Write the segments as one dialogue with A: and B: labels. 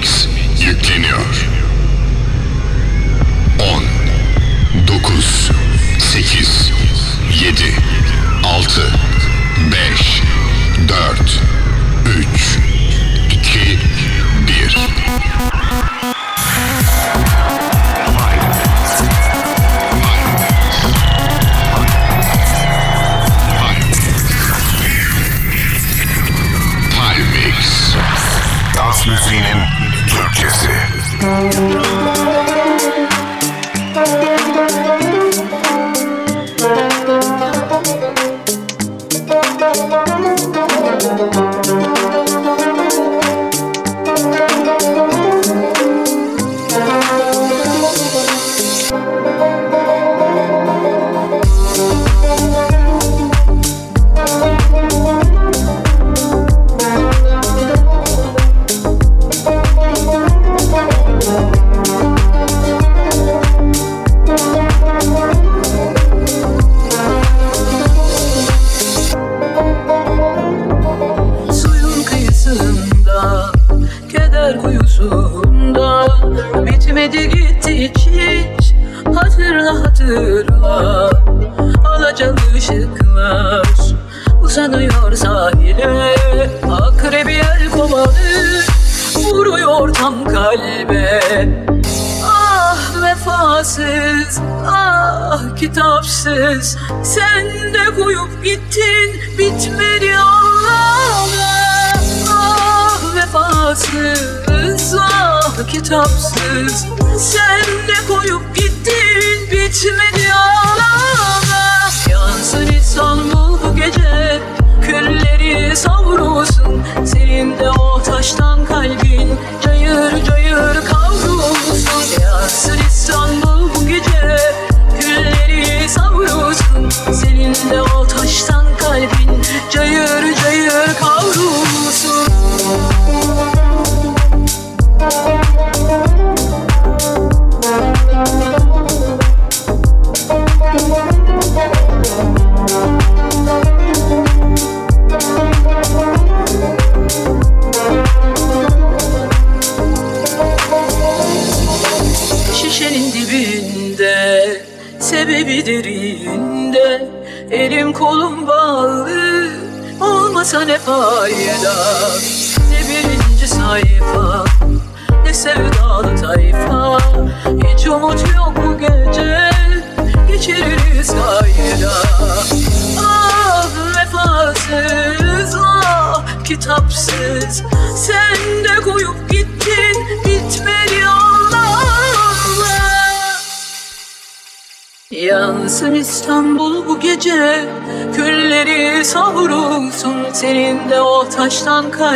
A: Peace.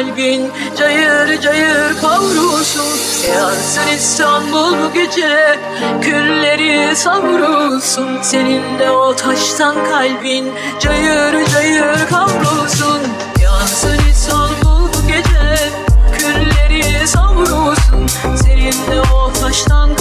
A: kalbin cayır cayır kavrulsun. Yansın İstanbul bu gece külleri savrulsun. Senin de o taştan kalbin cayır cayır kavrulsun. Yansın İstanbul bu gece külleri savrulsun. Senin de o taştan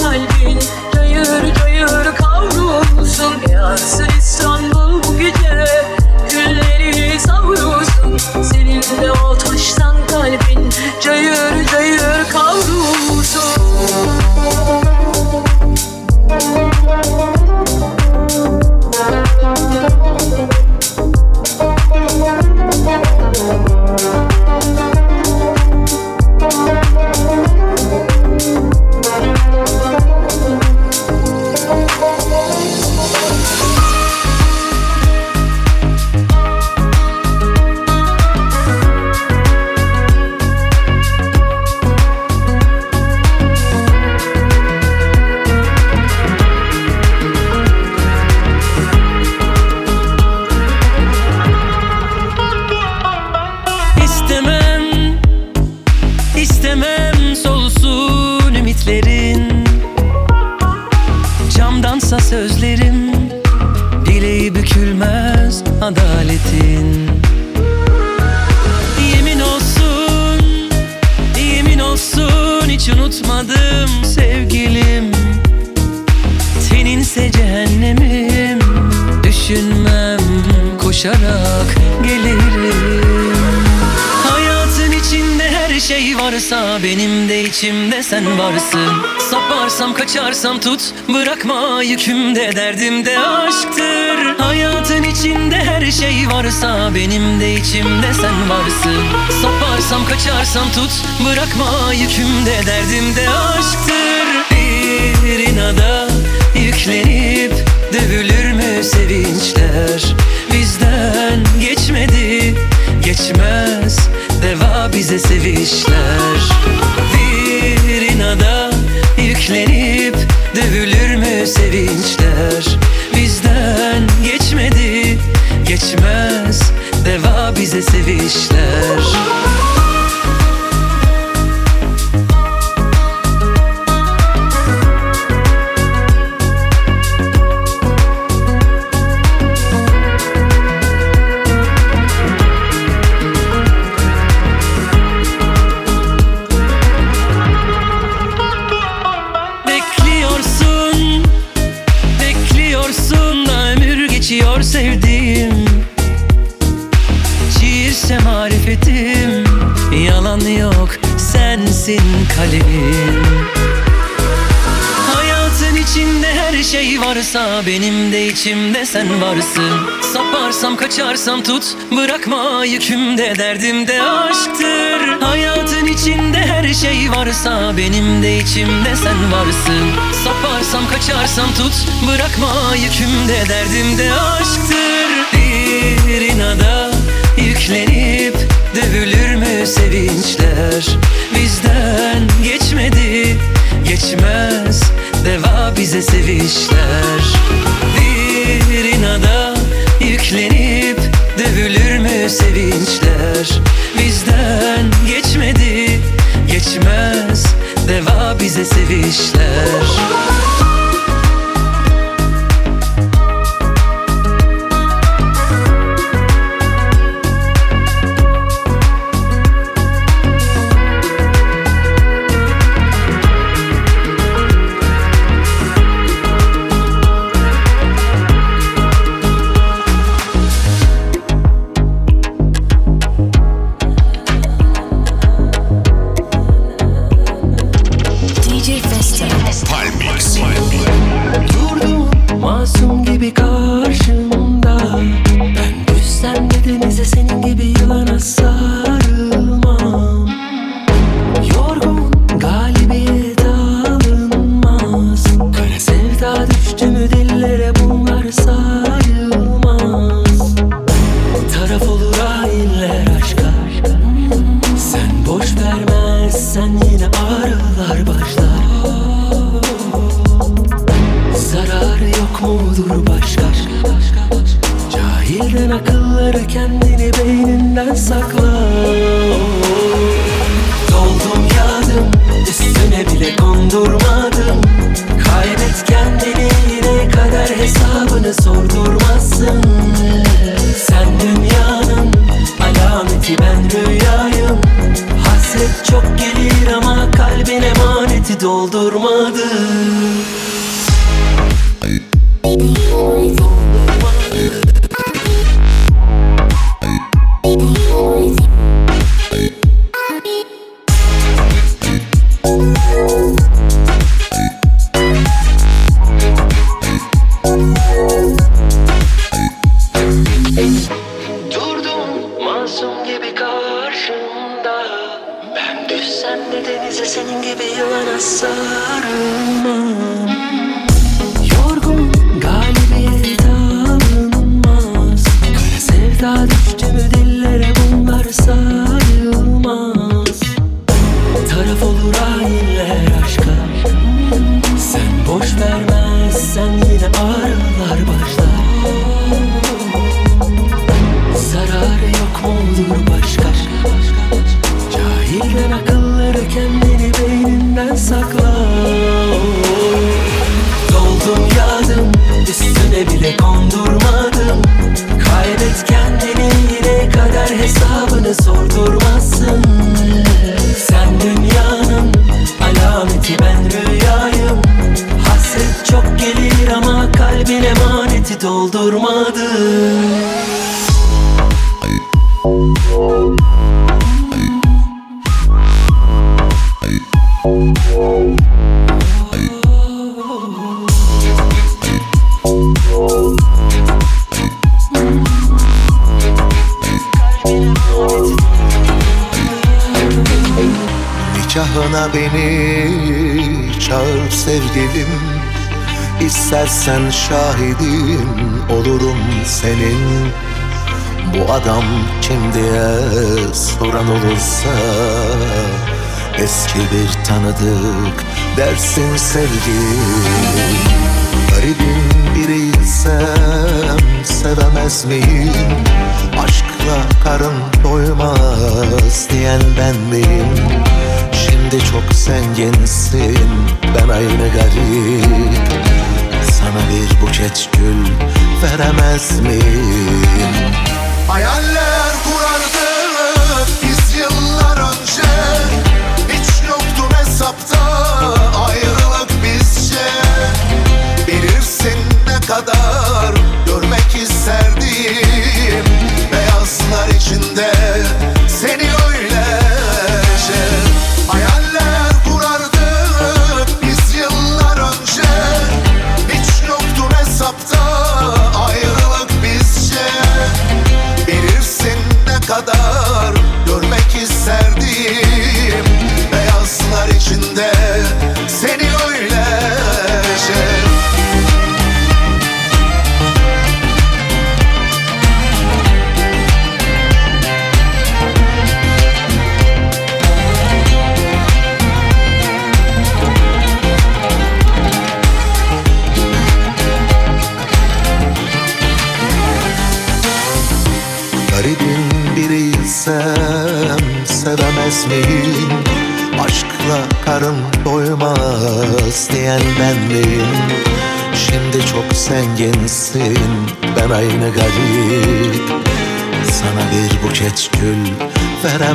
A: yükümde derdimde kaçarsam tut bırakma yükümde derdimde aşktır. Hayatın içinde her şey varsa benim de içimde sen varsın. Saparsam kaçarsam tut bırakma yükümde derdimde aşktır. Bir inada yüklenip dövülür mü sevinçler? Bizden geçmedi Geçmez deva bize sevişler. Bir inada yüklenip dövülür mü sevinçler? Bizden geçmedi Geçmez. Deva bize sevişler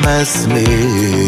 B: etmez me.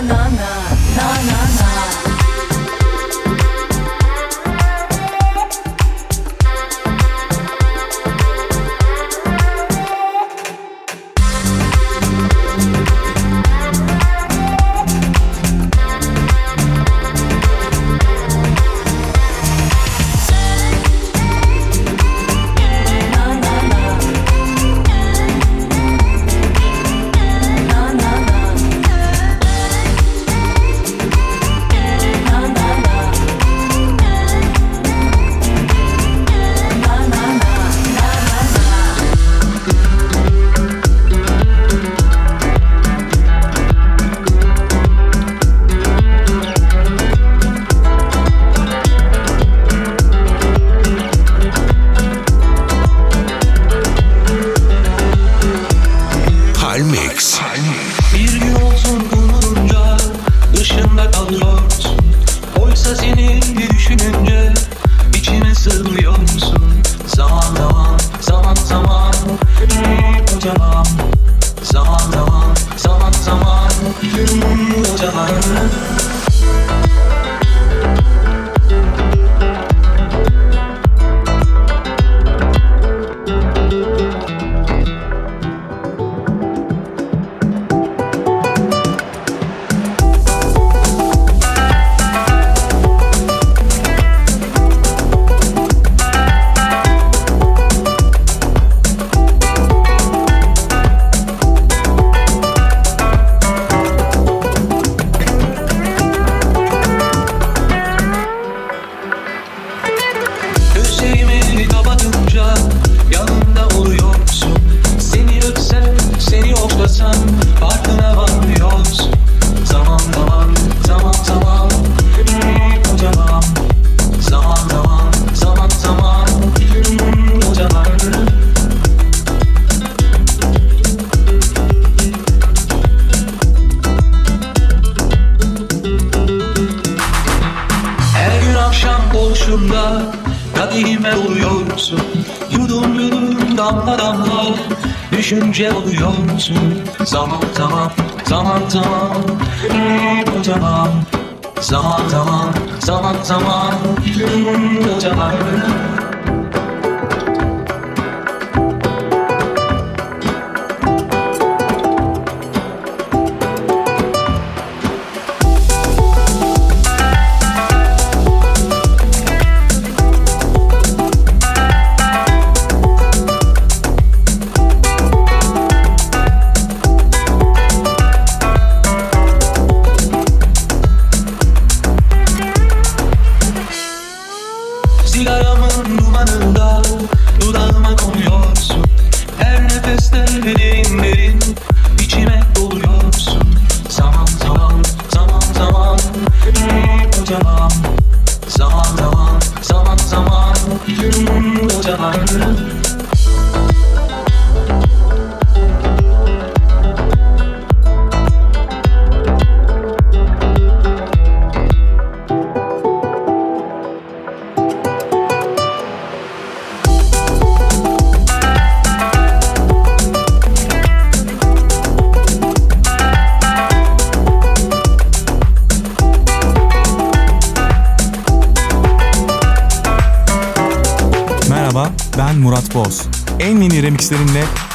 B: Na na na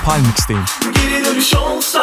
C: remixlerimle Palmix'teyim.
D: Geri dönüş olsa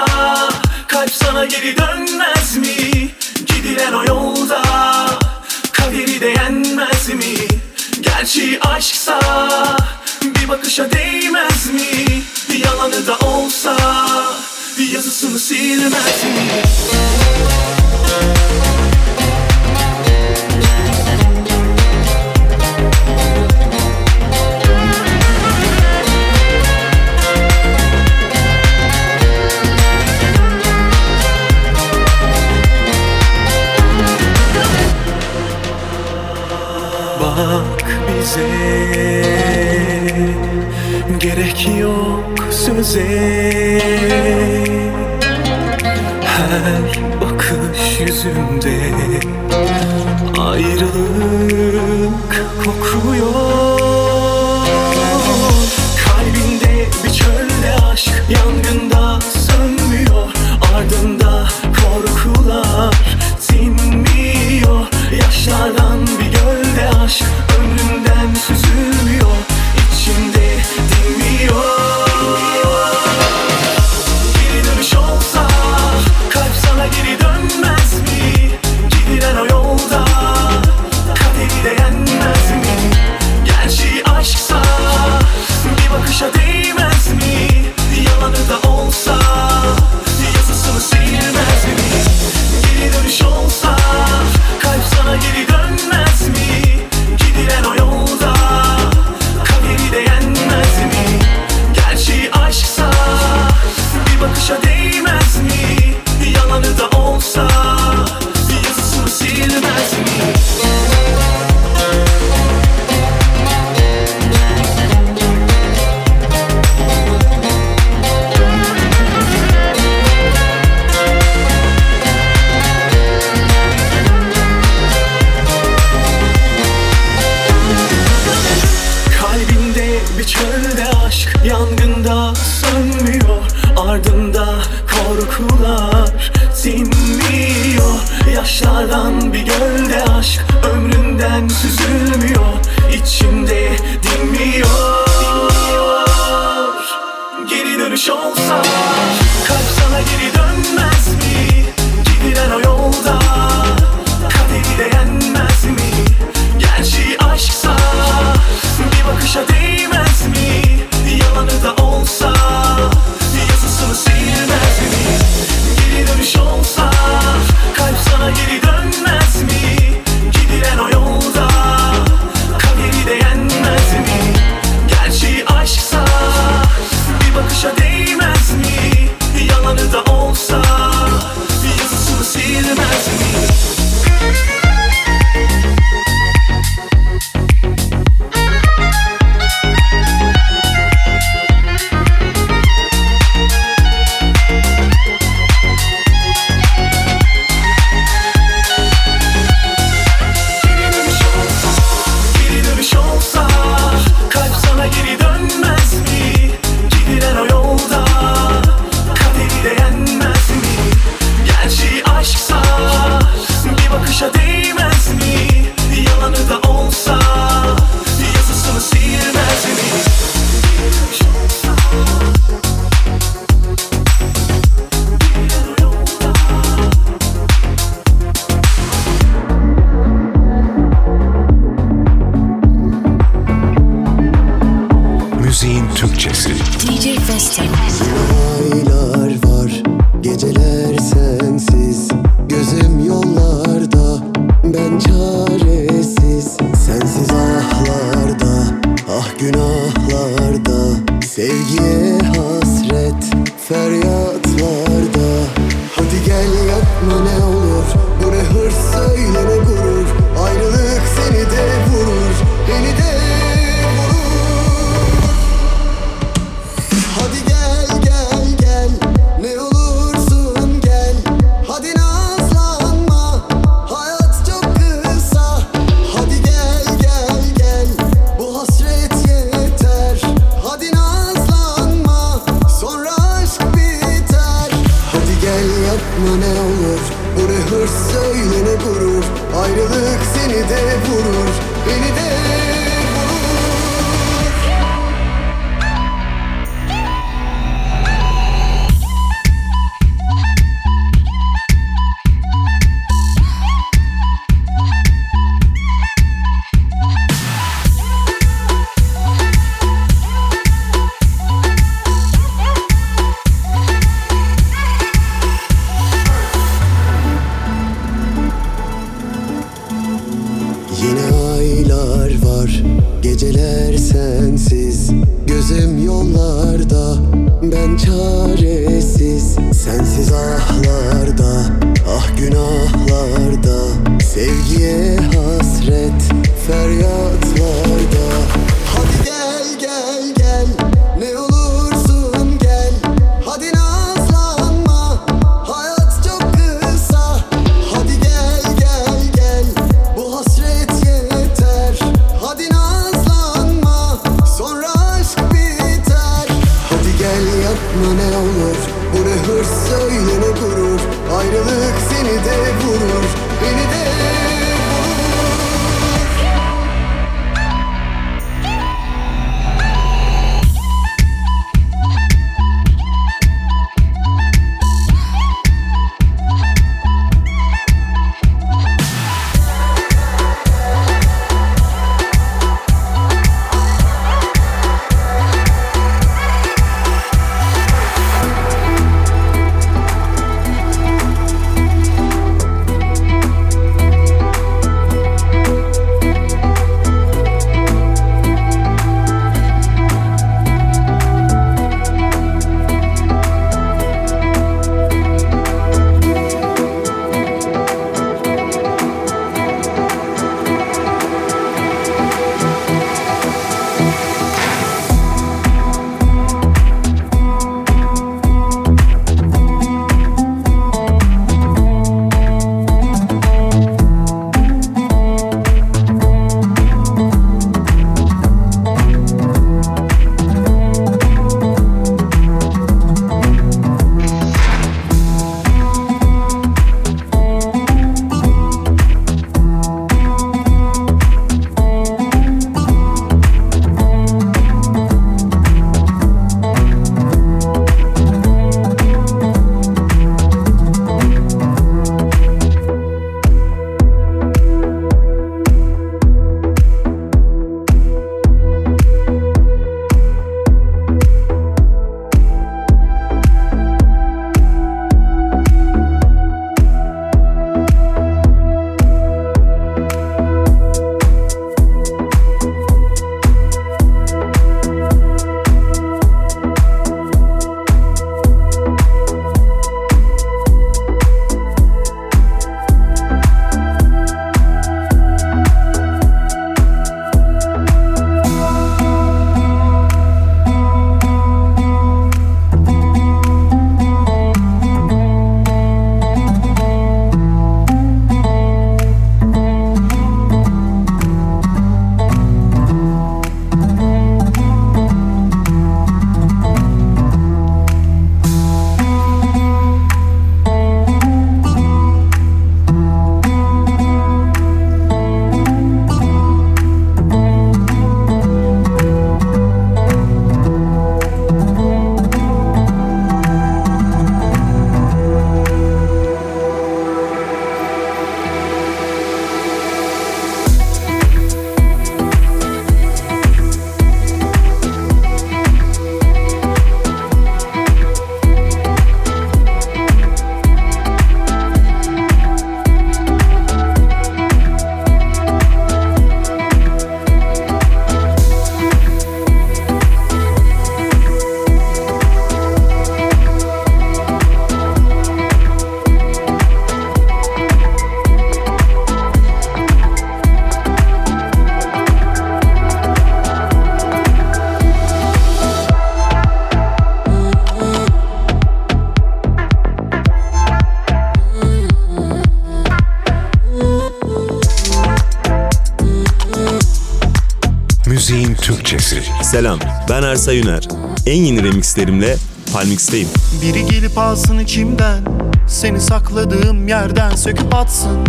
E: Selam, ben Ersa Yüner. En yeni remixlerimle Palmix'teyim.
F: Biri gelip alsın içimden Seni sakladığım yerden söküp atsın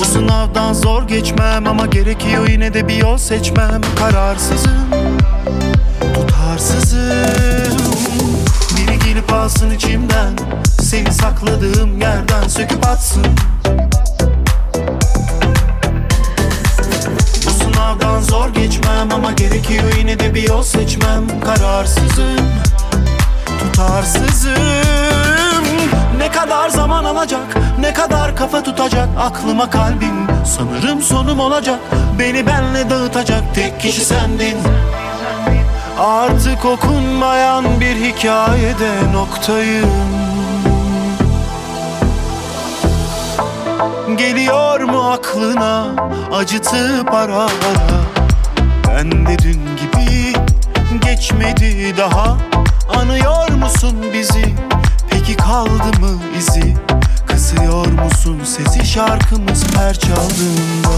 F: Bu sınavdan zor geçmem ama gerekiyor yine de bir yol seçmem Kararsızım, tutarsızım Biri gelip alsın içimden Seni sakladığım yerden söküp atsın geçmem ama gerekiyor yine de bir yol seçmem. Kararsızım, tutarsızım. Ne kadar zaman alacak, ne kadar kafa tutacak Aklıma kalbim, sanırım sonum olacak Beni benle dağıtacak tek kişi sendin. Artık okunmayan bir hikayede noktayım. Geliyor mu aklına acıtıp ara ara Ben de dün gibi geçmedi daha. Anıyor musun bizi? Peki kaldı mı izi? Kısıyor musun sesi? Şarkımız her çaldığında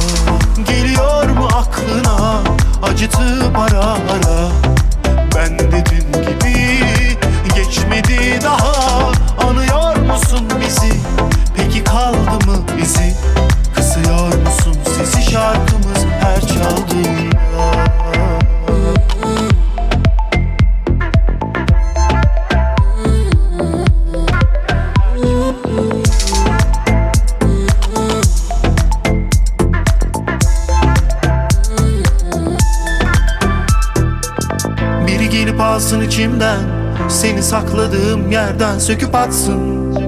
F: Geliyor mu aklına? Acıtıp ara ara Ben de dün gibi geçmedi daha. Anıyor musun bizi? Peki kaldı mı izi? Kısıyor musun sesi şarkımız her çaldığında. Biri gelip alsın içimden Seni sakladığım yerden söküp atsın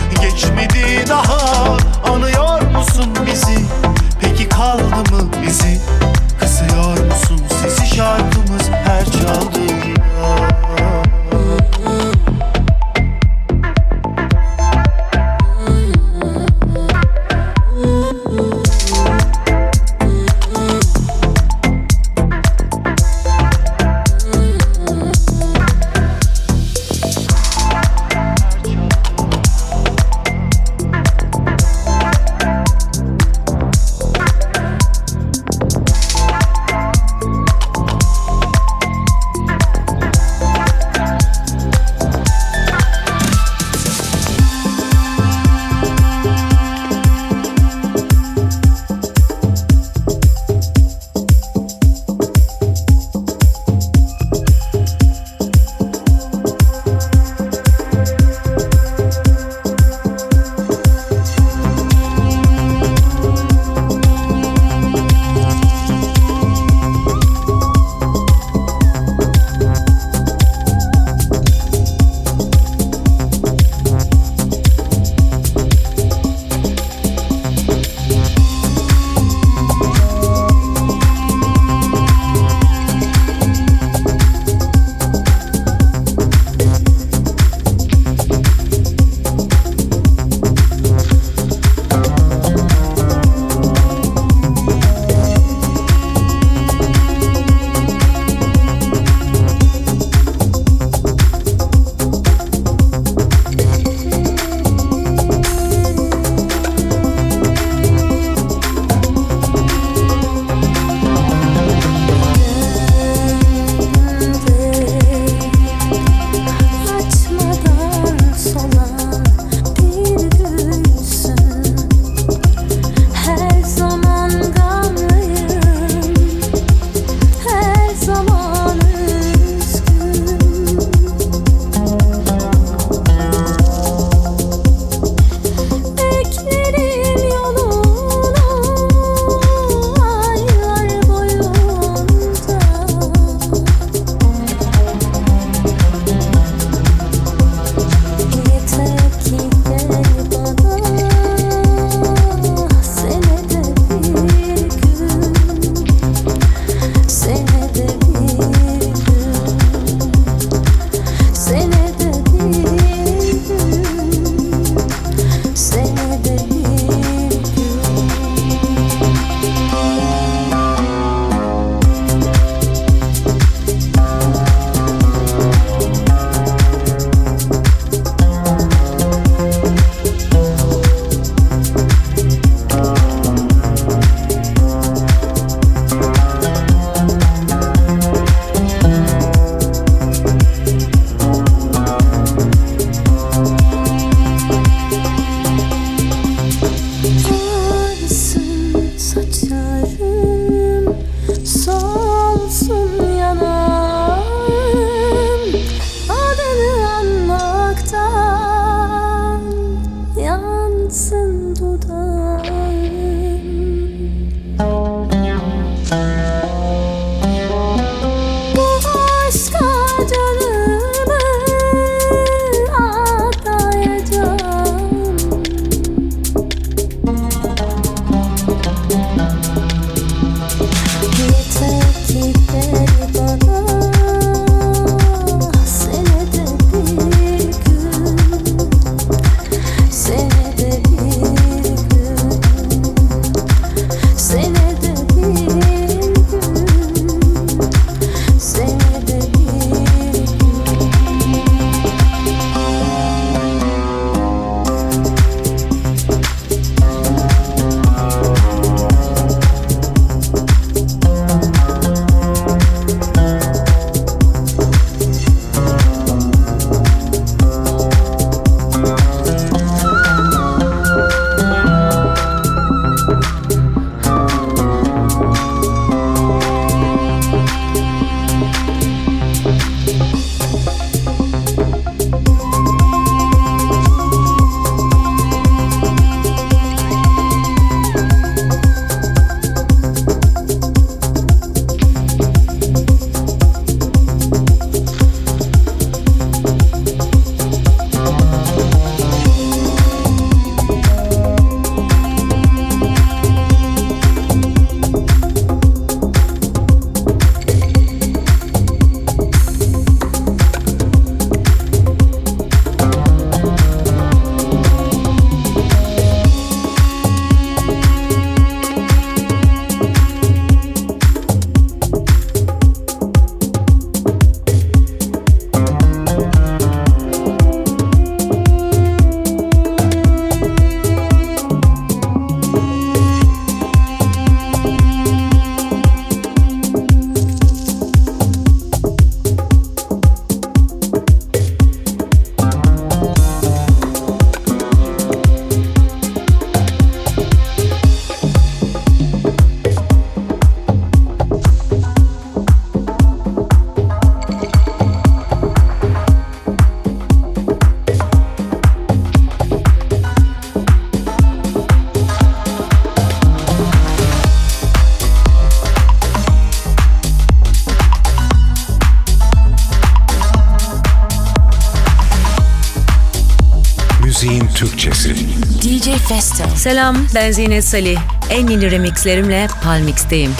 F: geçmedi daha. Anıyor musun bizi? Peki kaldı mı izi Kısıyor musun sesi şarkımız her çaldığında
G: Selam, ben Zinet Salih. En yeni remixlerimle Palmix'teyim.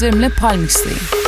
A: Zümle Palmixli.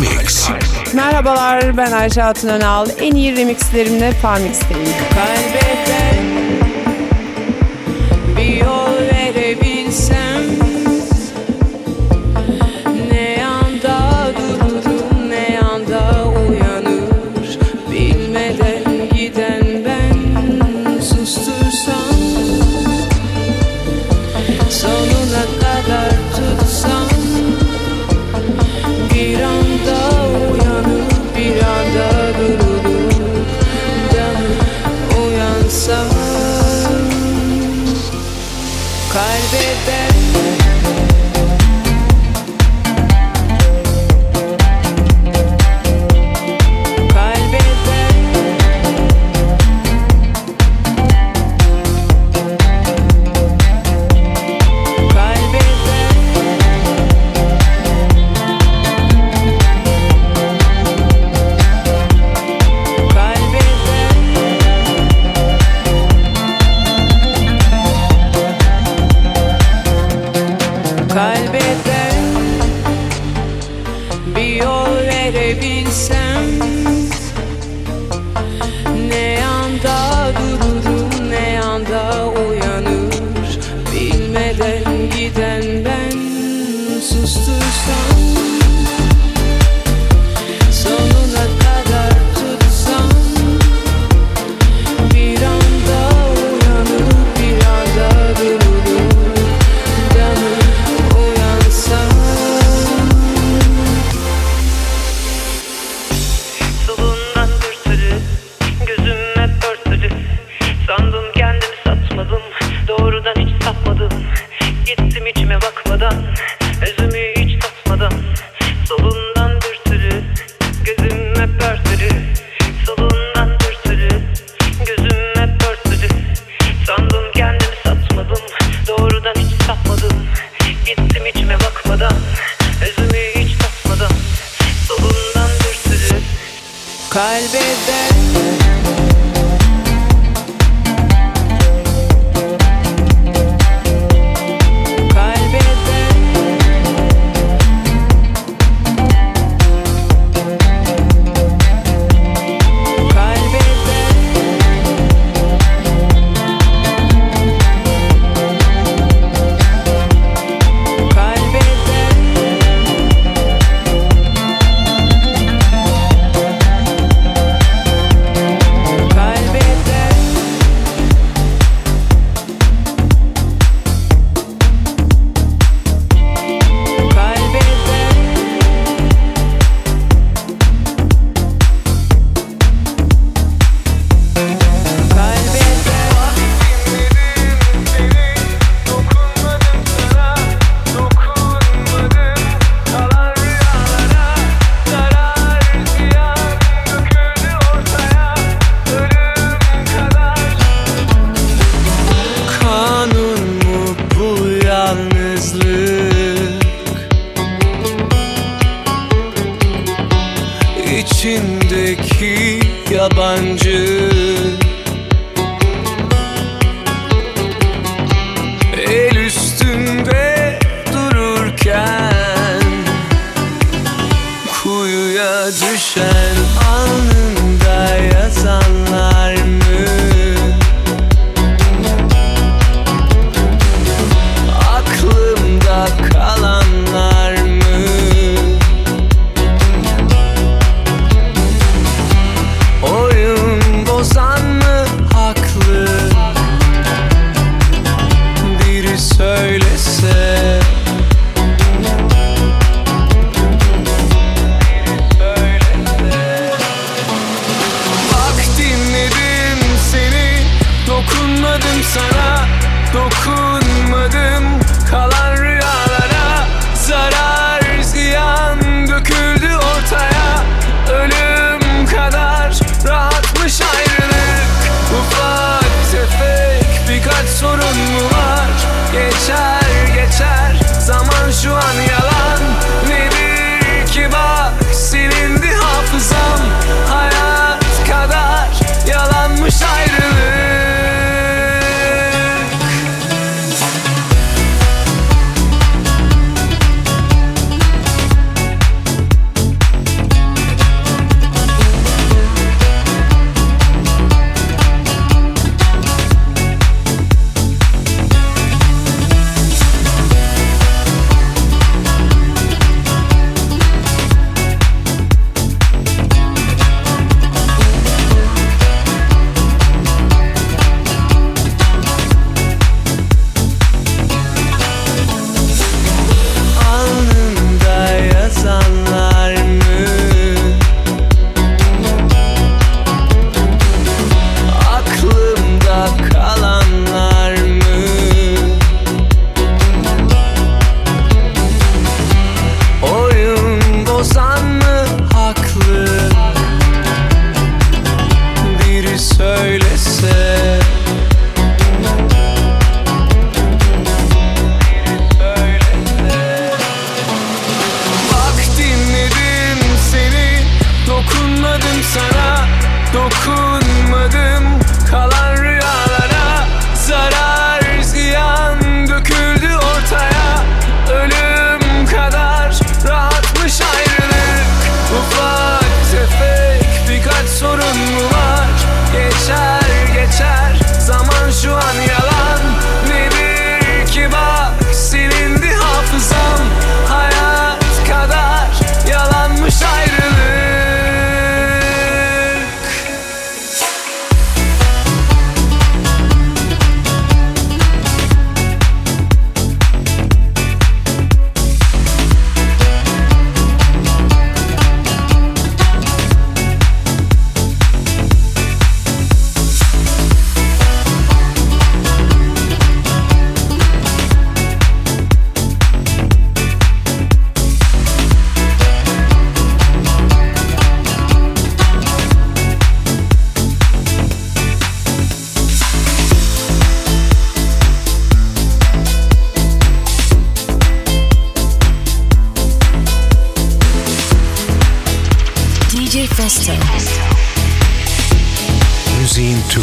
A: Mix.
H: Merhabalar ben
I: Ayşe Hatun Önal. En iyi remixlerimle Parmix'teyim. Kalbete bir yol verebilsem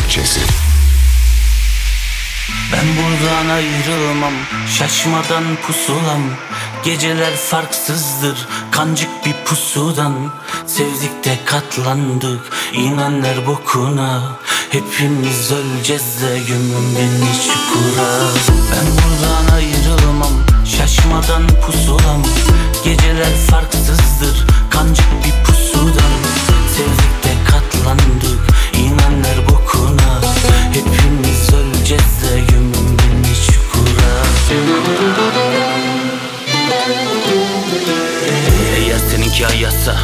J: Türkçesi.
K: Ben buradan ayrılmam Şaşmadan pusulam. Geceler farksızdır Kancık bir pusudan. Sevdik de katlandık İnanlar bokuna. Hepimiz öleceğiz de Gömün beni çukura. Ben buradan ayrılmam Şaşmadan pusulam. Geceler farksızdır Kancık bir pusudan Hayatsa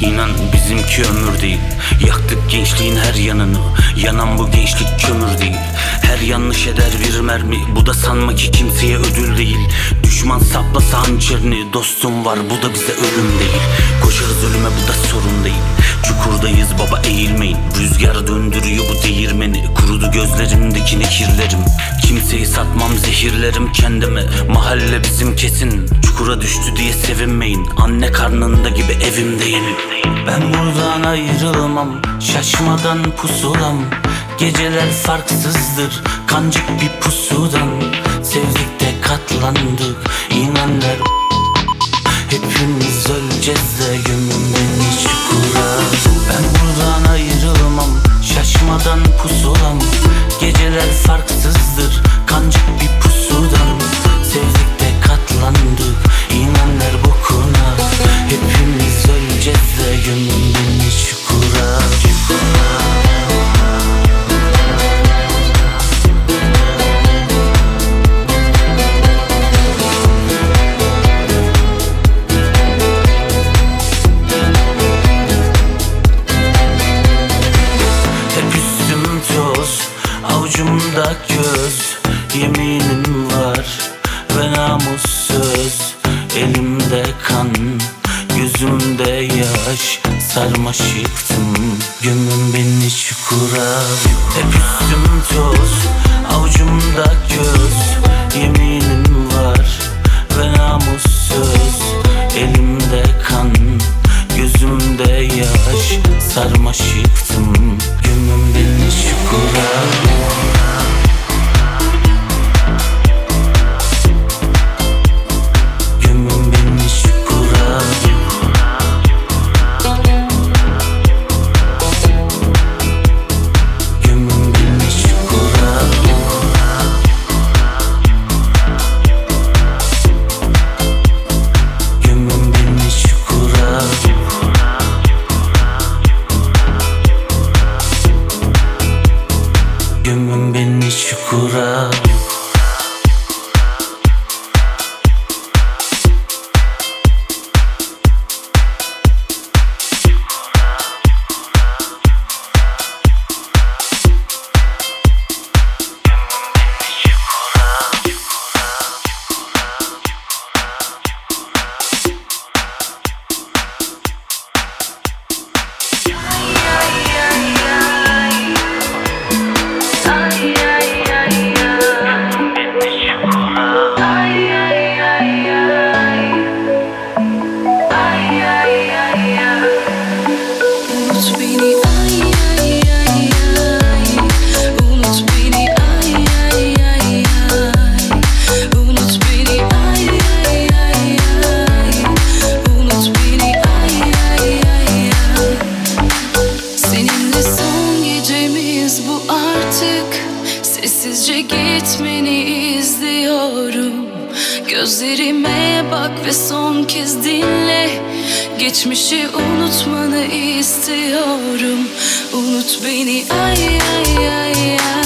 K: inan bizimki ömür değil. Yaktık gençliğin her yanını Yanan bu gençlik kömür değil. Her yanlış eder bir mermi Bu da sanma ki kimseye ödül değil. Düşman saplasa hançerini Dostum var bu da bize ölüm değil. Koşarız ölüme bu da sorun değil. Çukurdayız baba eğilmeyin. Rüzgar döndürüyor bu değirmeni. Kurudu gözlerimdeki nekirlerim Kimseyi satmam zehirlerim kendimi. Mahalle bizim kesin. Çukura düştü diye sevinmeyin. Anne karnında gibi evimdeyim Ben buradan ayrılmam Şaşmadan pusulam. Geceler farksızdır Kancık bir pusudan. Sevdik de katlandık İnan ver Hepimiz öleceğiz de gömün beni çukura. Ben buradan ayrılmam Şaşmadan pusulam. Geceler farksızdır Kancık bir pusudan Sevdik de katlandık İnan ver bokuna. Hepimiz öleceğiz de gömün beni çukura Hep Yeminim var Ve namus söz Elimde kan Gözümde yaş Sarmaşıktım. Gömün beni çukura Hep üstüm toz Avucumda göz. Yeminim var Ve namus söz Elimde kan Gözümde yaş Sarmaşıktım
A: Unut beni ay Geçmişi unutmanı istiyorum. Unut beni ay ay ay ay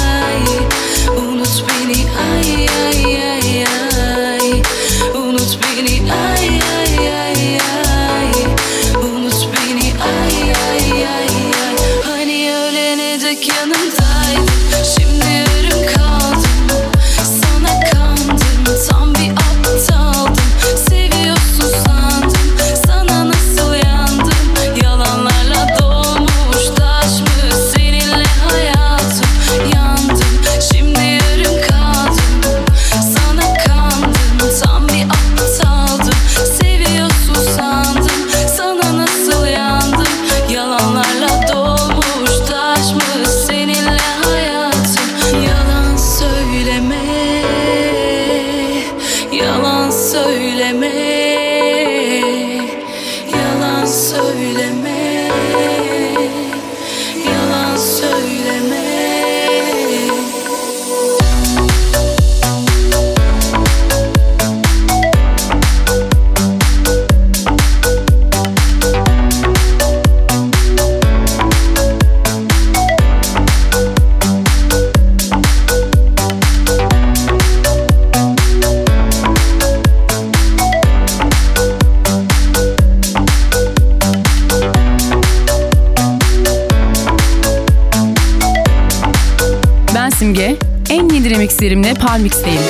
L: remixlerimle Palmix'teyim.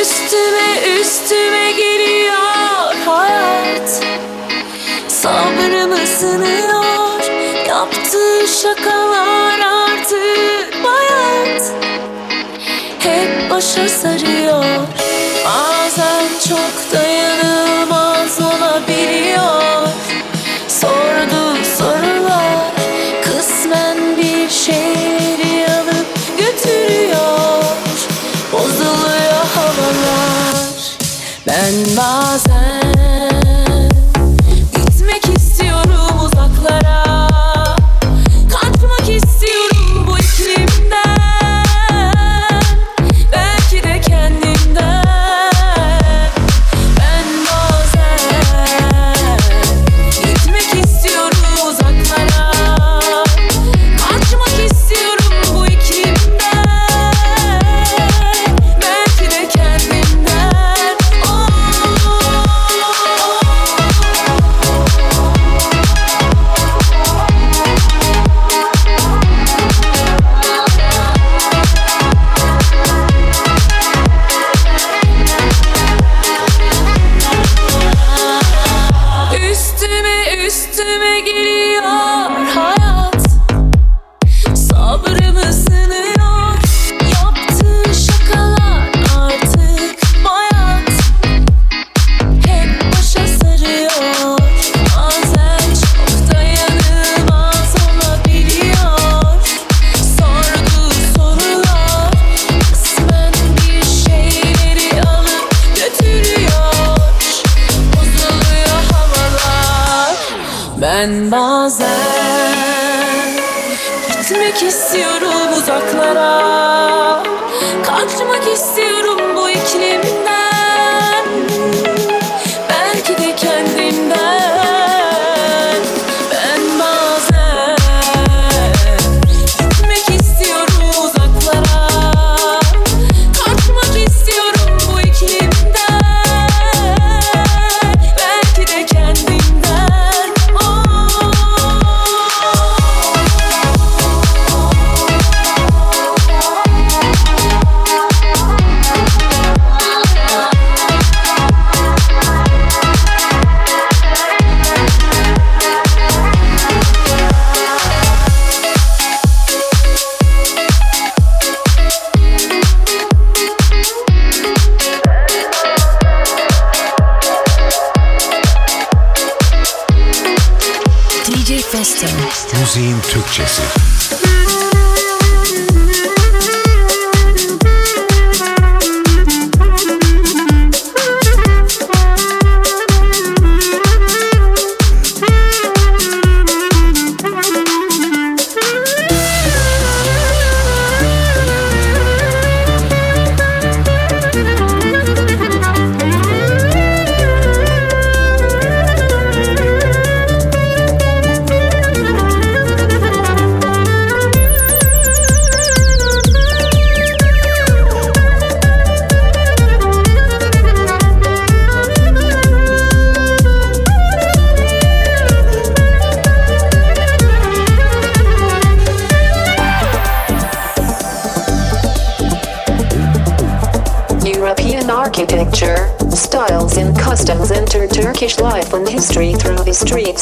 A: Üstüme üstüme geliyor hayat. Sabrımı sınıyor Yaptığı şakalar artık bayat Hep
M: başa sarıyor.
A: and my and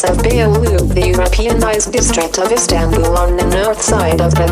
A: of Beyoğlu, the Europeanized district of Istanbul on the north side of the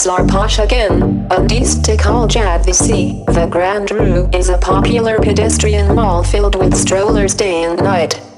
A: Slar Pashagan, a sea The Grand Rue is a popular pedestrian mall filled with strollers day and night.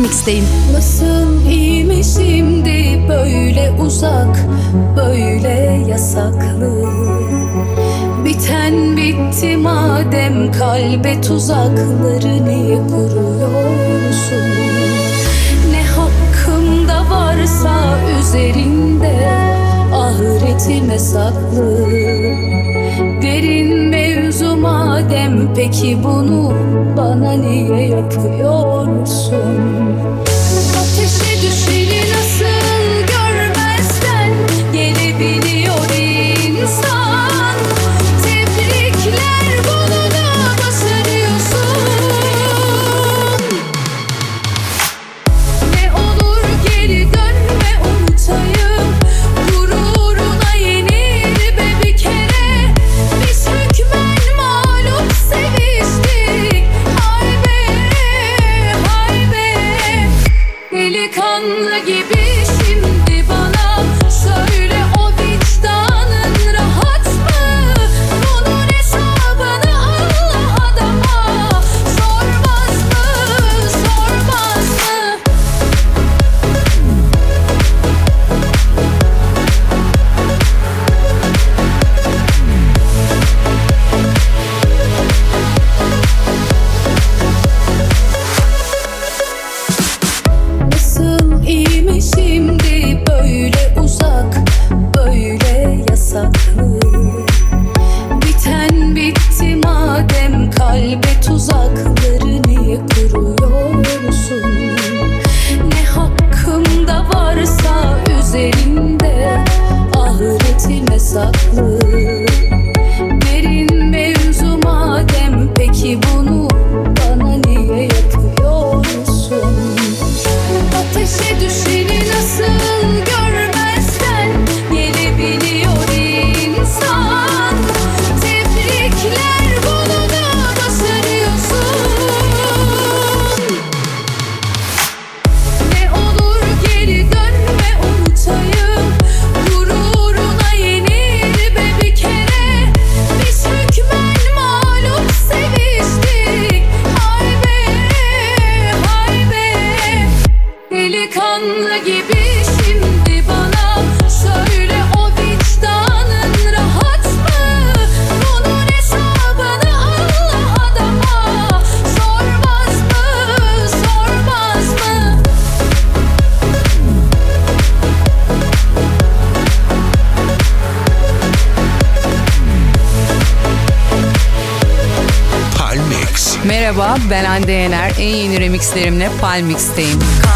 N: Remixlerimle
O: ben
B: Hande Yener. En yeni remixlerimle Palmix'teyim.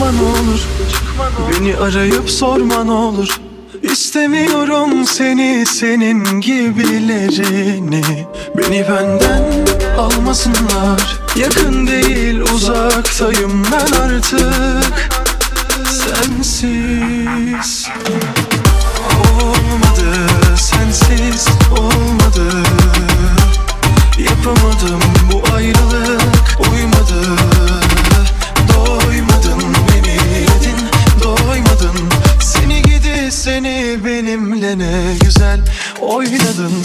A: çıkma ne olur. Beni arayıp sorma ne olur. İstemiyorum seni senin gibilerini. Beni benden almasınlar. Yakın değil uzaktayım ben artık. Sensiz. Olmadı sensiz olmadı. Yapamadım bu ayrılığı. seni benimle ne güzel oynadın.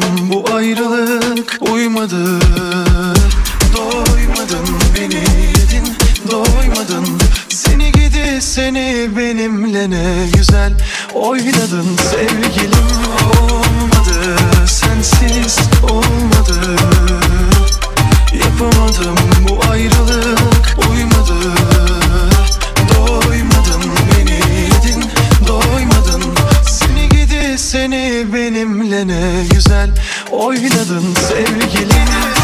A: Doymadım bu ayrılık uymadı. Doymadım beni yedin doymadın. Seni gidi seni benimle ne güzel oynadın. Sevgilim olmadı sensiz olmadı. Yapamadım bu ayrılık uymadı. seni benimle ne güzel oynadın sevgilim.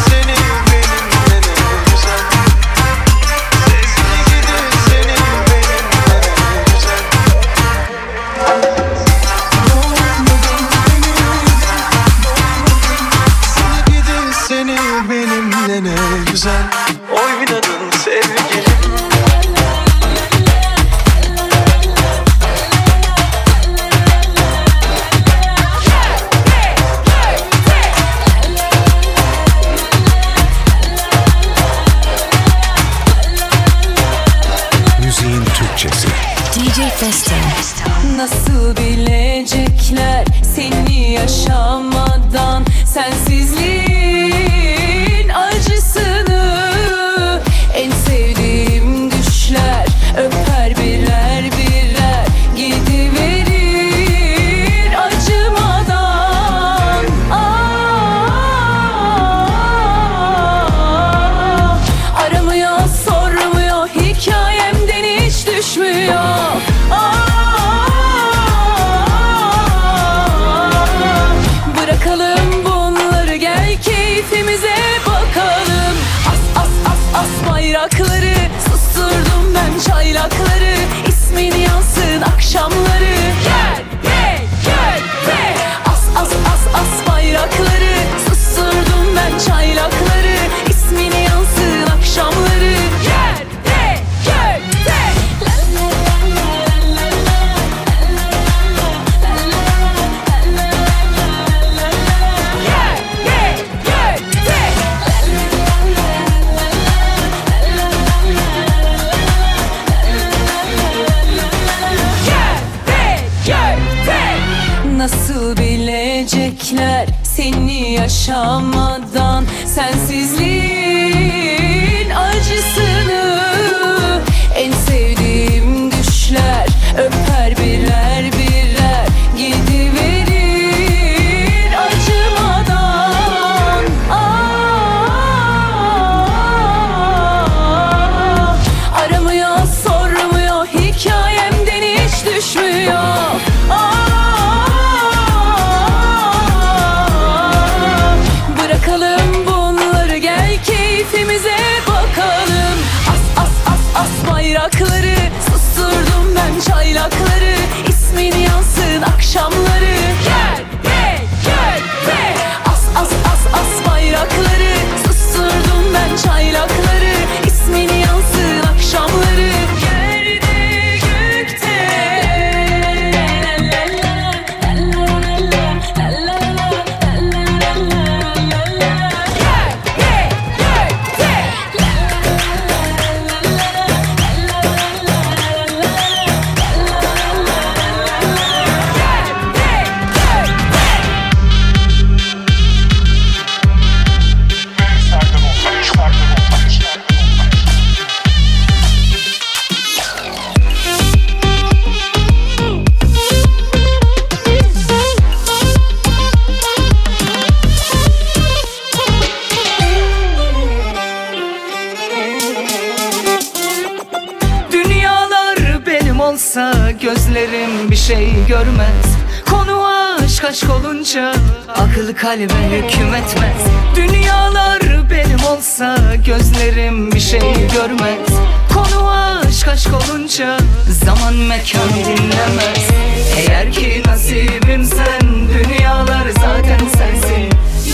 B: Kalbe hüküm etmez Dünyalar benim olsa Gözlerim bir şey görmez. Konu aşk aşk olunca Zaman mekan dinlemez. Eğer ki nasibim sen Dünyalar zaten sensin.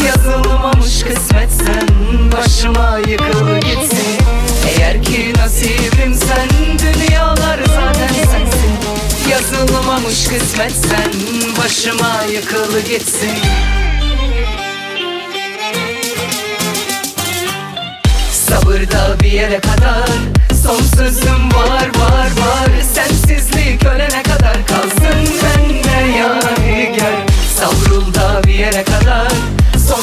B: Yazılmamış kısmetsen Başıma yıkıl gitsin. Eğer ki nasibim sen Dünyalar zaten sensin. Yazılmamış kısmetsen Başıma yıkıl gitsin Sabırda bir yere kadar Son sözüm var var var. Sensizlik ölene kadar kalsın benle yadigar Savrulda bir yere kadar Son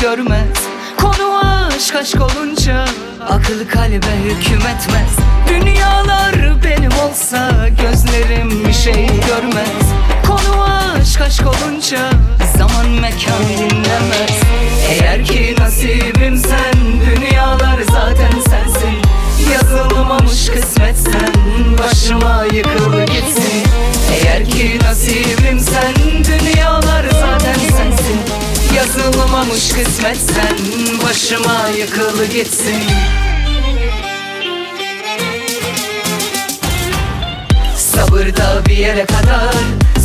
B: görmez. Konu aşk aşk olunca akıl kalbe hüküm etmez. Dünyalar benim olsa gözlerim bir şey görmez. Konu aşk aşk olunca zaman mekan dinlemez. Eğer ki nasibim sen dünyalar zaten sensin. Yazılmamış kısmetsen başıma yıkıl gitsin. Eğer ki nasibim sen sensin Yazılmamış kısmetsen başıma yıkıl gitsin. Sabırda bir yere kadar.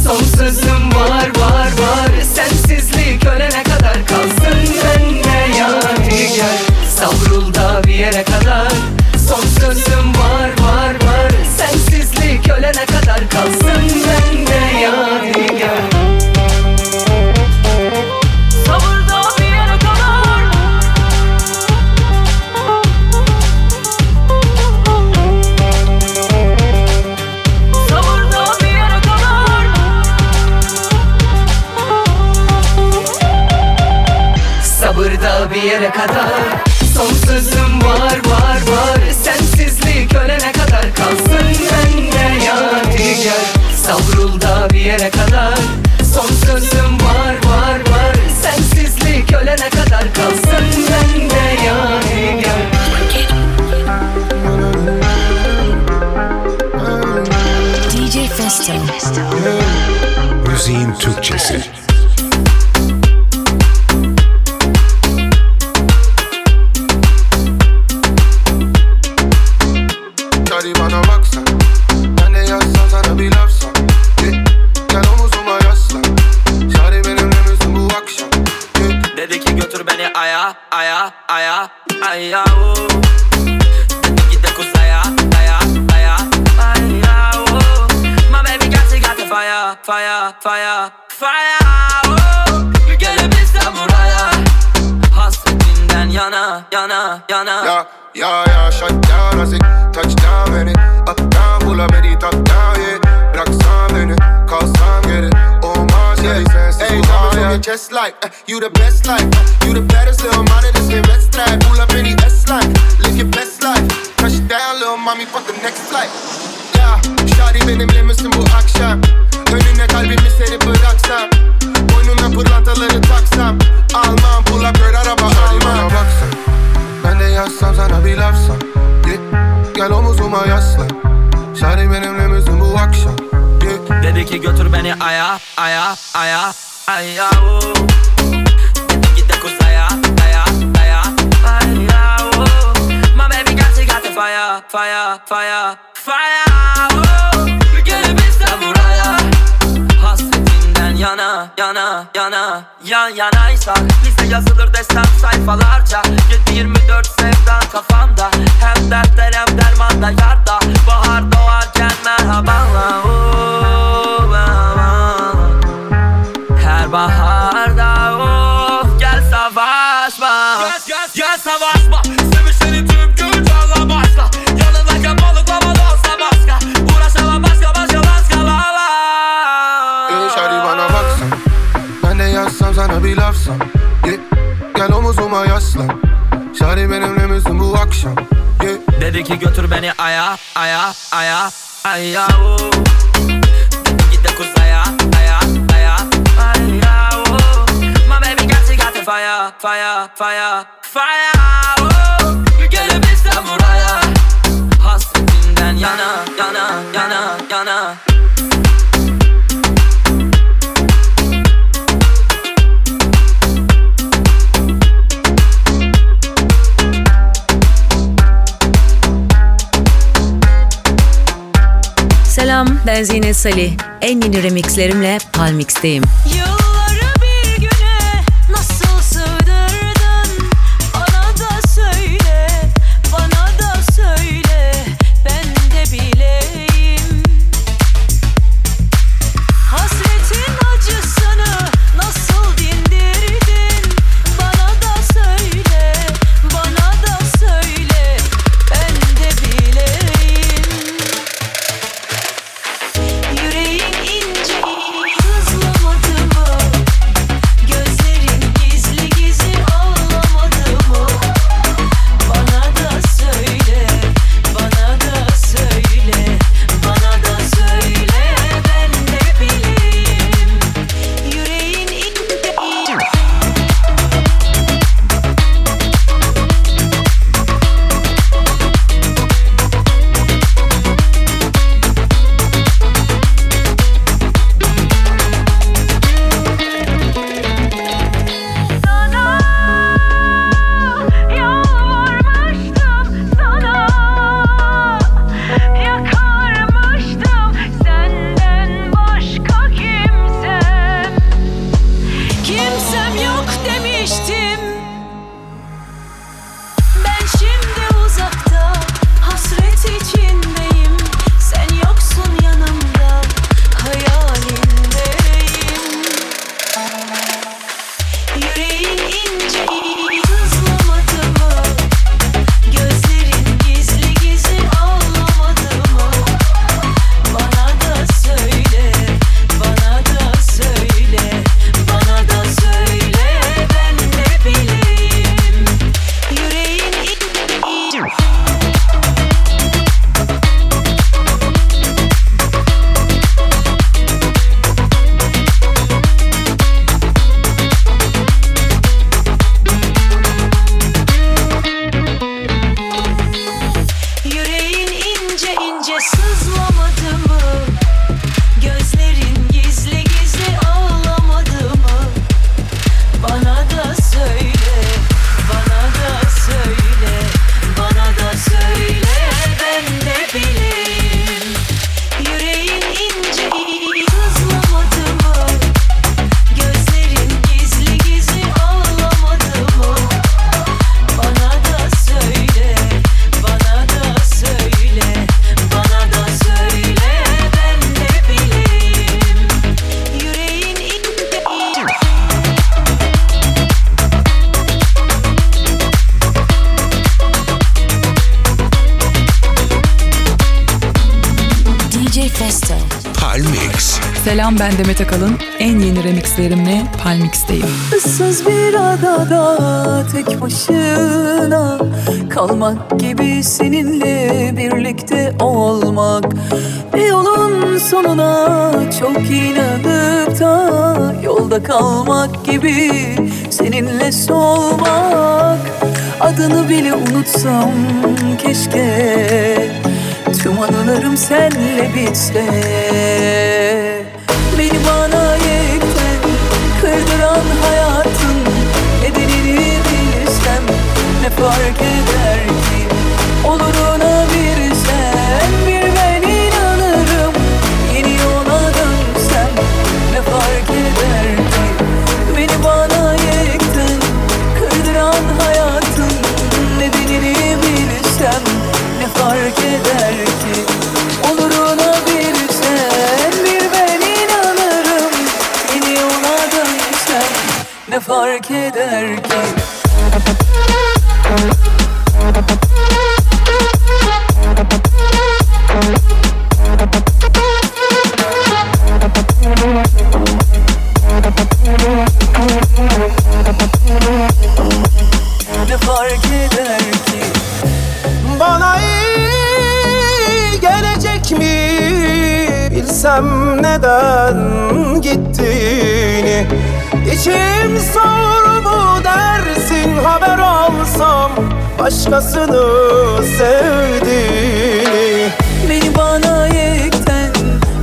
B: Son sözüm var var var. Sensizlik ölene kadar kalsın benle yadigar Savrulda bir yere kadar. Son sözüm var var var. Sensizlik ölene kadar kalsın benle yere kadar. Son sözüm var var var. Sensizlik ölene kadar kalsın benle yadigar. Savrulda bir yere kadar. Son sözüm var var var. Sensizlik ölene kadar kalsın benle yadigar.
P: DJ Festo.
Q: Müziğin Türkçesi.
R: Buraya Hasretinden yana yana yana.
S: Ya ya ya shut down I say touchdown beni down pull up beni top down yeah. Bıraksan beni kalsam Hey diamonds on your chest like eh, You the best like You the baddest little money this game let's drive Pull up any S like Live your best life. Touchdown little mommy fuck the next flight. Ya Şadi benimle misin bu akşam Önüne kalbimi seni bıraksam Boynuna pırlantaları taksam Almam pull up girl araba almam ben de yazsam sana bir lafsam yeah. Gel omuzuma yaslan Şari benimle misin bu akşam.
R: Dedi ki götür beni aya aya aya o Dedi git de kuzaya aya aya aya o My baby got to got fire fire fire fire. Oh. Bir gelebilsem buraya Hasretinden yana yana yana yan yanaysak Bize yazılır desem sayfalarca 7-24 sevdan kafamda Hem dertler hem dermanda yarda. Bahar doğarken merhabalar oh, Dedi ki götür beni aya aya aya aya Git de kuzaya aya aya aya o My baby got you got the fire fire fire fire Gelip İstanbul'a Hasretinden yana yana.
T: Selam, ben Zeynep Salih. En yeni remixlerimle Palmix'teyim.
G: You Ahmet Akalın en yeni remixlerimle Palmix'teyim.
A: Issız bir adada tek başına kalmak gibi seninle birlikte olmak. Bir yolun sonuna çok inanıp da yolda kalmak gibi seninle solmak. Adını bile unutsam keşke Tüm anılarım senle bitse fark
U: et başkasını sevdiğini
N: Beni bana yekten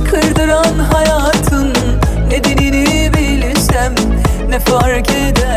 N: kırdıran hayatın Nedenini bilsem ne fark eder?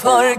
V: for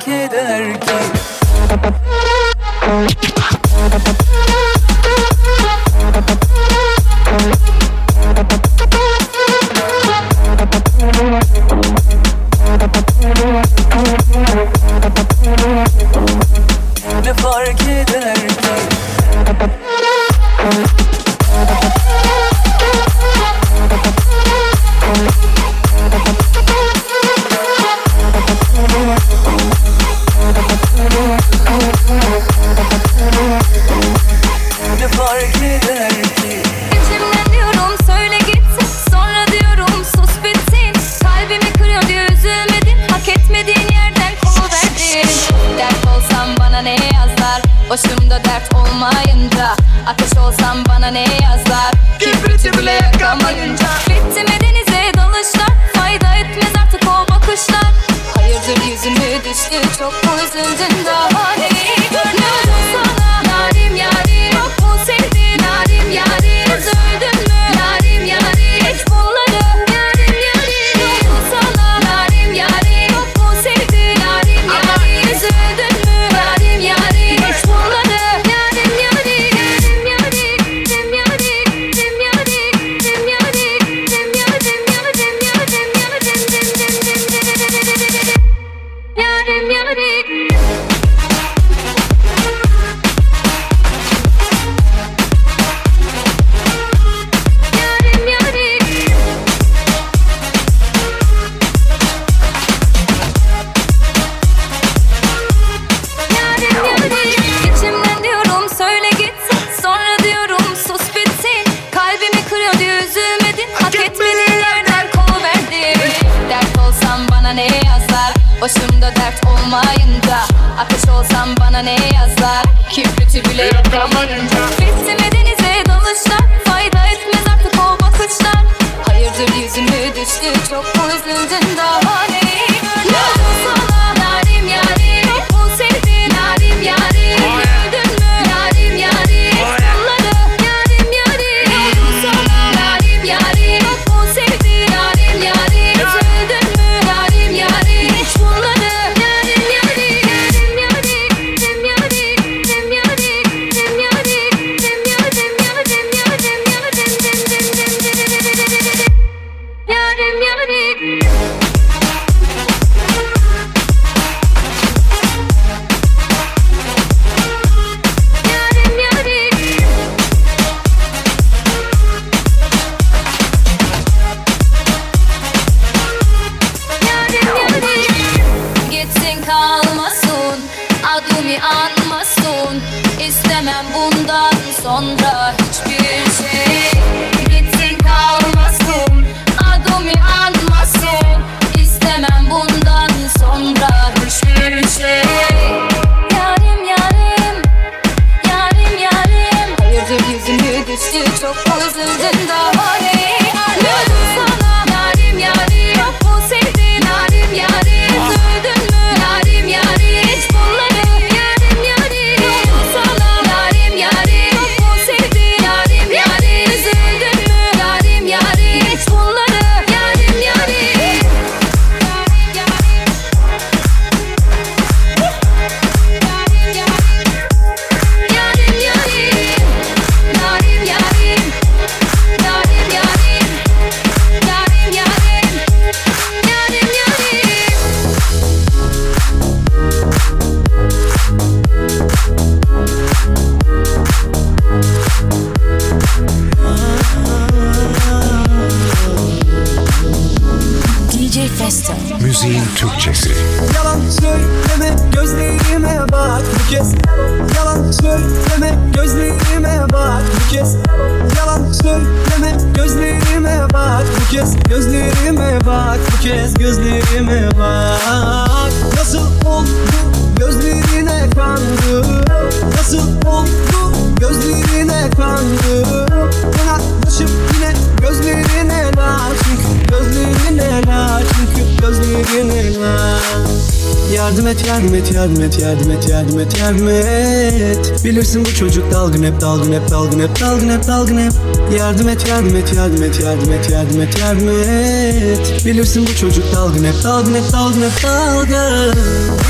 V: dalgın hep dalgın hep dalgın hep dalgın hep. Yardım et yardım et yardım et yardım et yardım et yardım et. Bilirsin bu çocuk dalgın hep dalgın hep dalgın hep dalgın.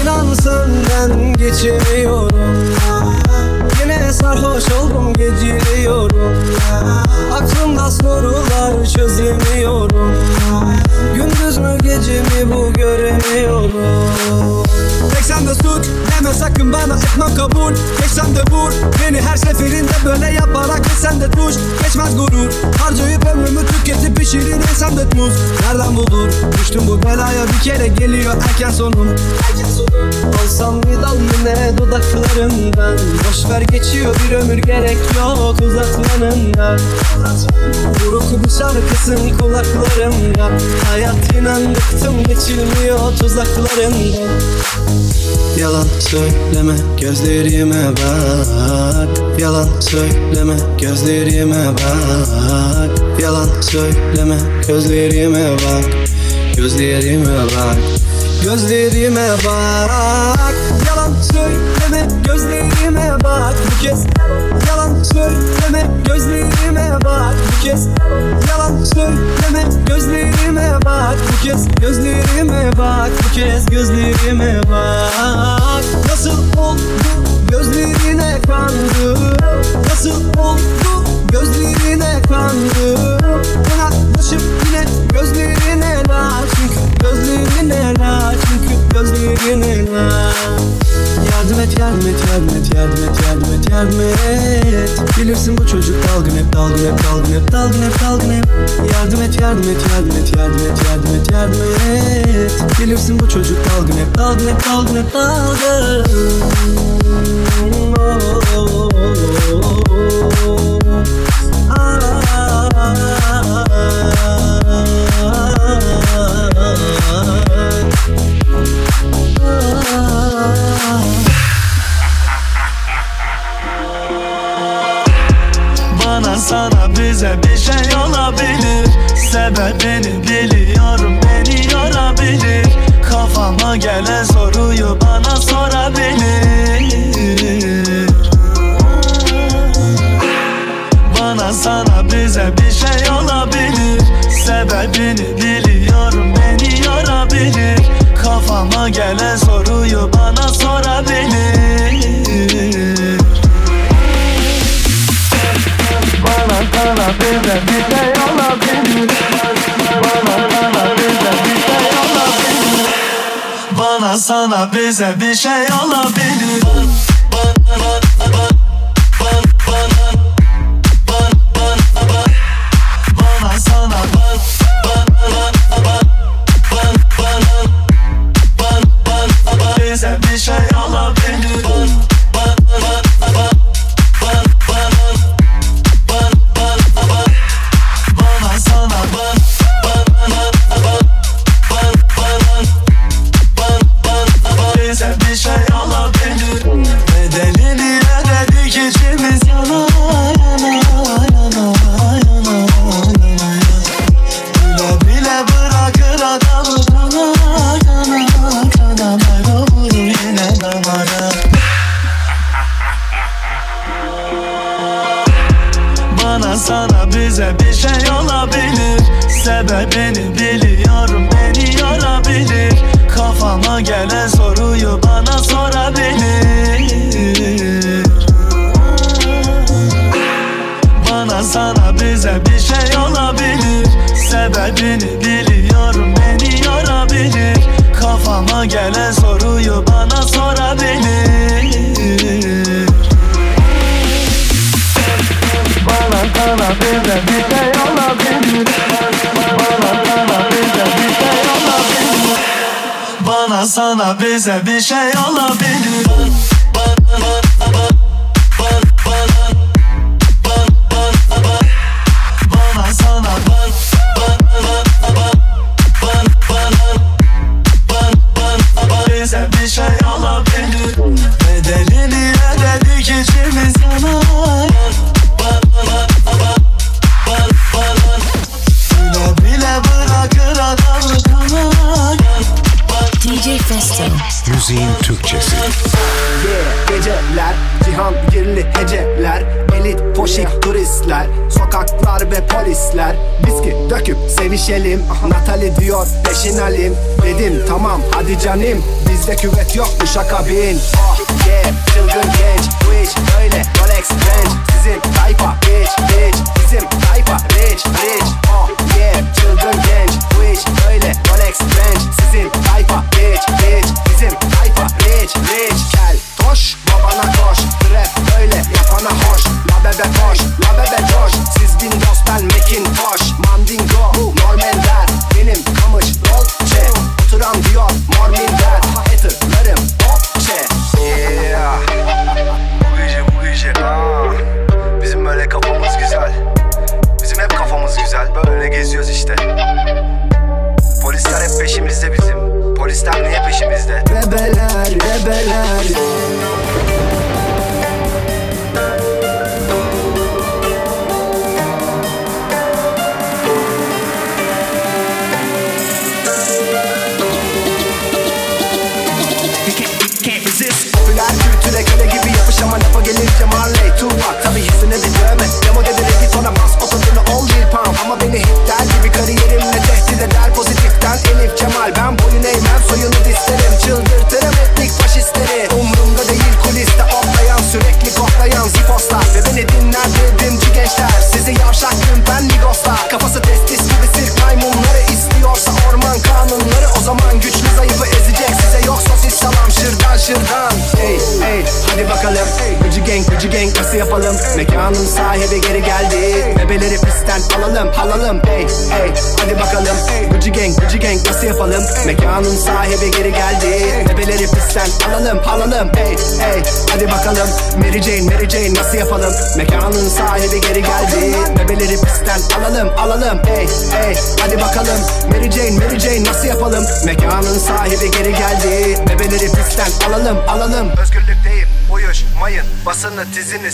V: İnan senden geçemiyorum Yine sarhoş oldum geciliyorum. Aklımda sorular çözemiyorum. Gündüz mü gece mi bu göremiyorum Tek sen de tut deme sakın bana etmem kabul. Geçsem de vur beni her seferinde böyle yaparak geçsen de tuş. Geçmez gurur harcayıp ömrümü tüketip pişirir insan da muz Nereden bulur? Düştüm bu belaya bir kere geliyor erken sonum Olsam bir dal yine dudaklarından Boş ver geçiyor bir ömür gerek yok uzatmanından Buruk bir şarkısın kulaklarımda. Hayat inan bıktım geçilmiyor tuzaklarından Yalan söyleme gözlerime bak. Yalan söyleme gözlerime bak. Yalan söyleme gözlerime bak. Gözlerime bak. Gözlerime bak. Yalan söyleme gözlerime bak. Bu kez söyleme gözlerime bak Bu kez. Yalan söyleme gözlerime bak Bu kez. Gözlerime bak Bu kez gözlerime bak. Nasıl oldu gözlerine kandım Nasıl oldu gözlerine kandım Kanatlaşıp yine gözlerine la Çünkü gözlerine la Çünkü gözlerine la Yardım et yardım et yardım et yardım et yardım et yardım et Bilirsin bu çocuk dalgın hep dalgın hep dalgın hep dalgın hep dalgın hep Yardım et yardım et yardım et yardım et yardım et yardım et Bilirsin bu çocuk dalgın hep dalgın hep dalgın hep dalgın
F: Bana bize bir şey olabilir. Sebebini biliyorum beni yorabilir. Kafama gelen soruyu bana sorabilir. Bana sana bize bir şey olabilir. Sebebini biliyorum beni yorabilir. Kafama gelen soruyu bana sorabilir Sana bize bir şey olabilir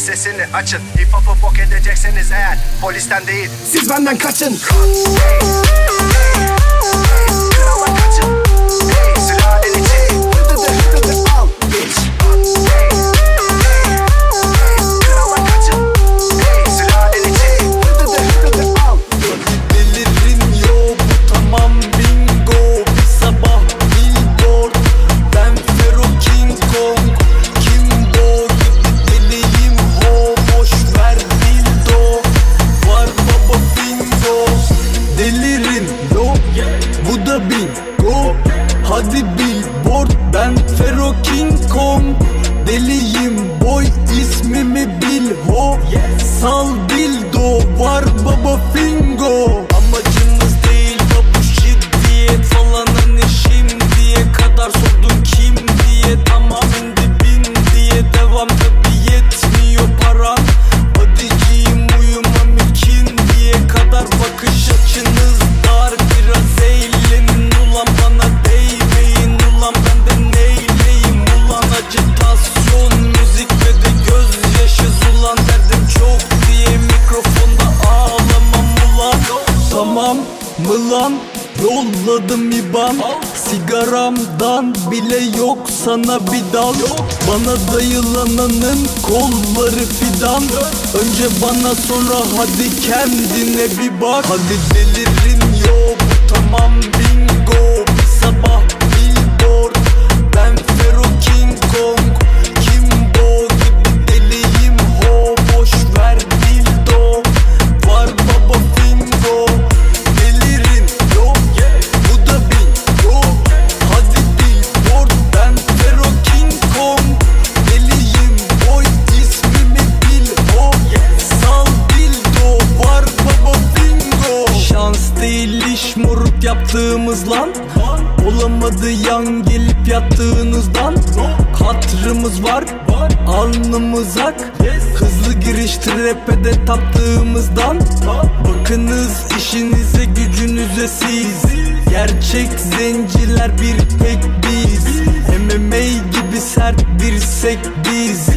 W: sesini açın. Hip hop'u bok edecekseniz eğer polisten değil. Siz benden kaçın.
U: Cut. sonra hadi kendine bir bak. Hadi deli yaptığımız lan. Olamadı yan gelip yattığınızdan. Katrımız var alnımız ak. Hızlı giriş trepede taptığımızdan. Bakınız işinize gücünüze siz. Gerçek zenciler bir tek biz. MMA gibi sert bir sek biz.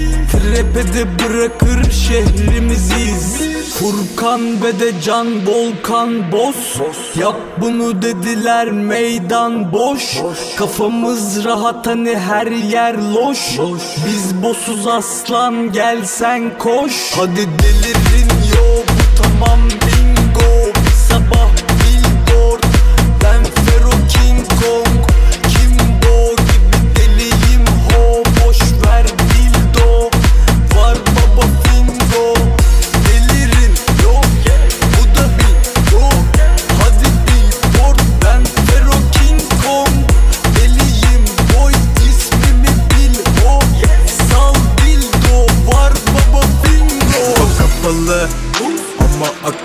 U: Trepede bırakır şehrimiziz. Furkan ve de Can Volkan Boz Yap bunu dediler meydan boş. Kafamız rahat hani her yer loş. Biz bosuz aslan gelsen koş. Hadi delirin yo bu tamam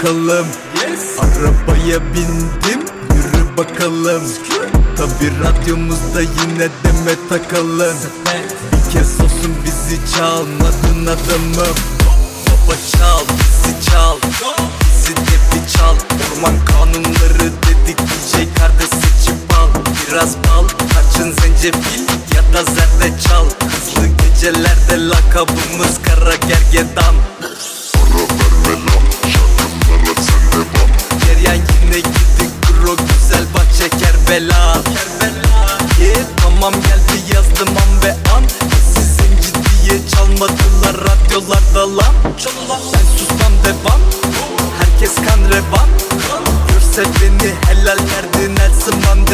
U: ama akıllım Arabaya bindim yürü bakalım. Tabi radyomuzda yine deme takalım. Bir kez olsun bizi çalmadın adamım. Baba çal bizi çal. Bizi de bir çal. Orman kanunları dedik DJ kardeş seçip al Biraz bal tarçın zencefil ya da zerdeçal. Hızlı gecelerde lakabımız kara gergedan Kerbela. Yeah, tamam geldi yazdım an ve an. Sizin ciddiye çalmadılar radyolarda lan. Ben susmam devam. Herkes kan revan. Görse beni helal derdi Nelson Mandela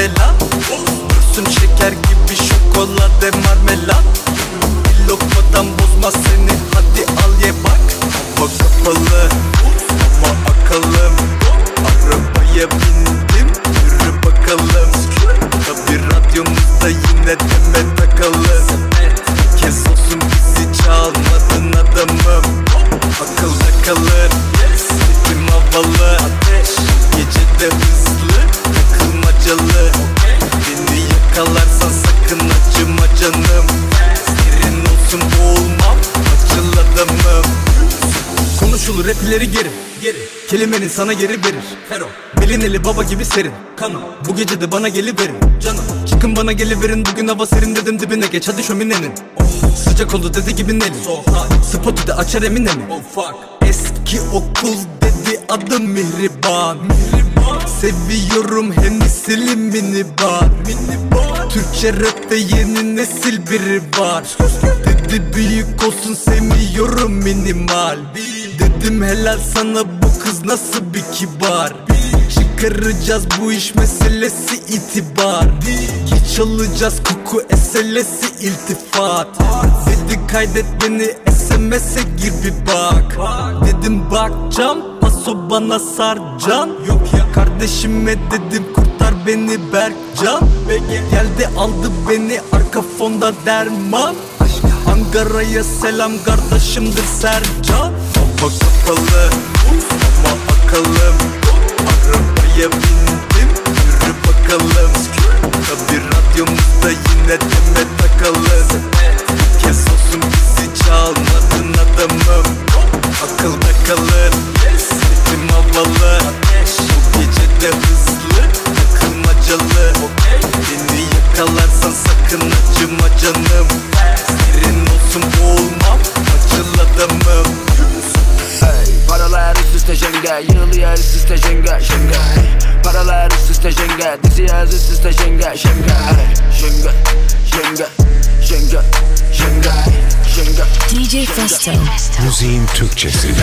U: Kelimenin sana geri verir. Fero Belin eli baba gibi serin. Kanım Bu gece de bana geliverin. Canım Çıkın bana geliverin. Bugün hava serin dedim dibine geç. Hadi şöminenin. Sıcak oldu dedi gibi Nelly Spotu da açar emine mi Eski okul dedi adım Mihriban. Seviyorum Hennessy'li minibar. Türkçe rapte yeni nesil biri var. Dedi büyük olsun sevmiyorum minimal. Dedim helal sana kız nasıl bir kibar? Çıkaracağız bu iş meselesi itibar. Geç alacağız koku eselesi iltifat. Dedi kaydet beni SMS'e gir bir bak. Dedim bakacağım paso bana sarcan Yok ya kardeşime dedim kurtar beni Berkcan. Geldi aldı beni arka fonda derman. Ankara'ya selam kardeşimdir Sercan. Hava kapalı ama akıllım Arabaya bindim yürü bakalım. Tabi radyomuzda yine deme takalım. Bir kez olsun bizi çalmadın
P: Festo.
J: Müziğin Türkçesi.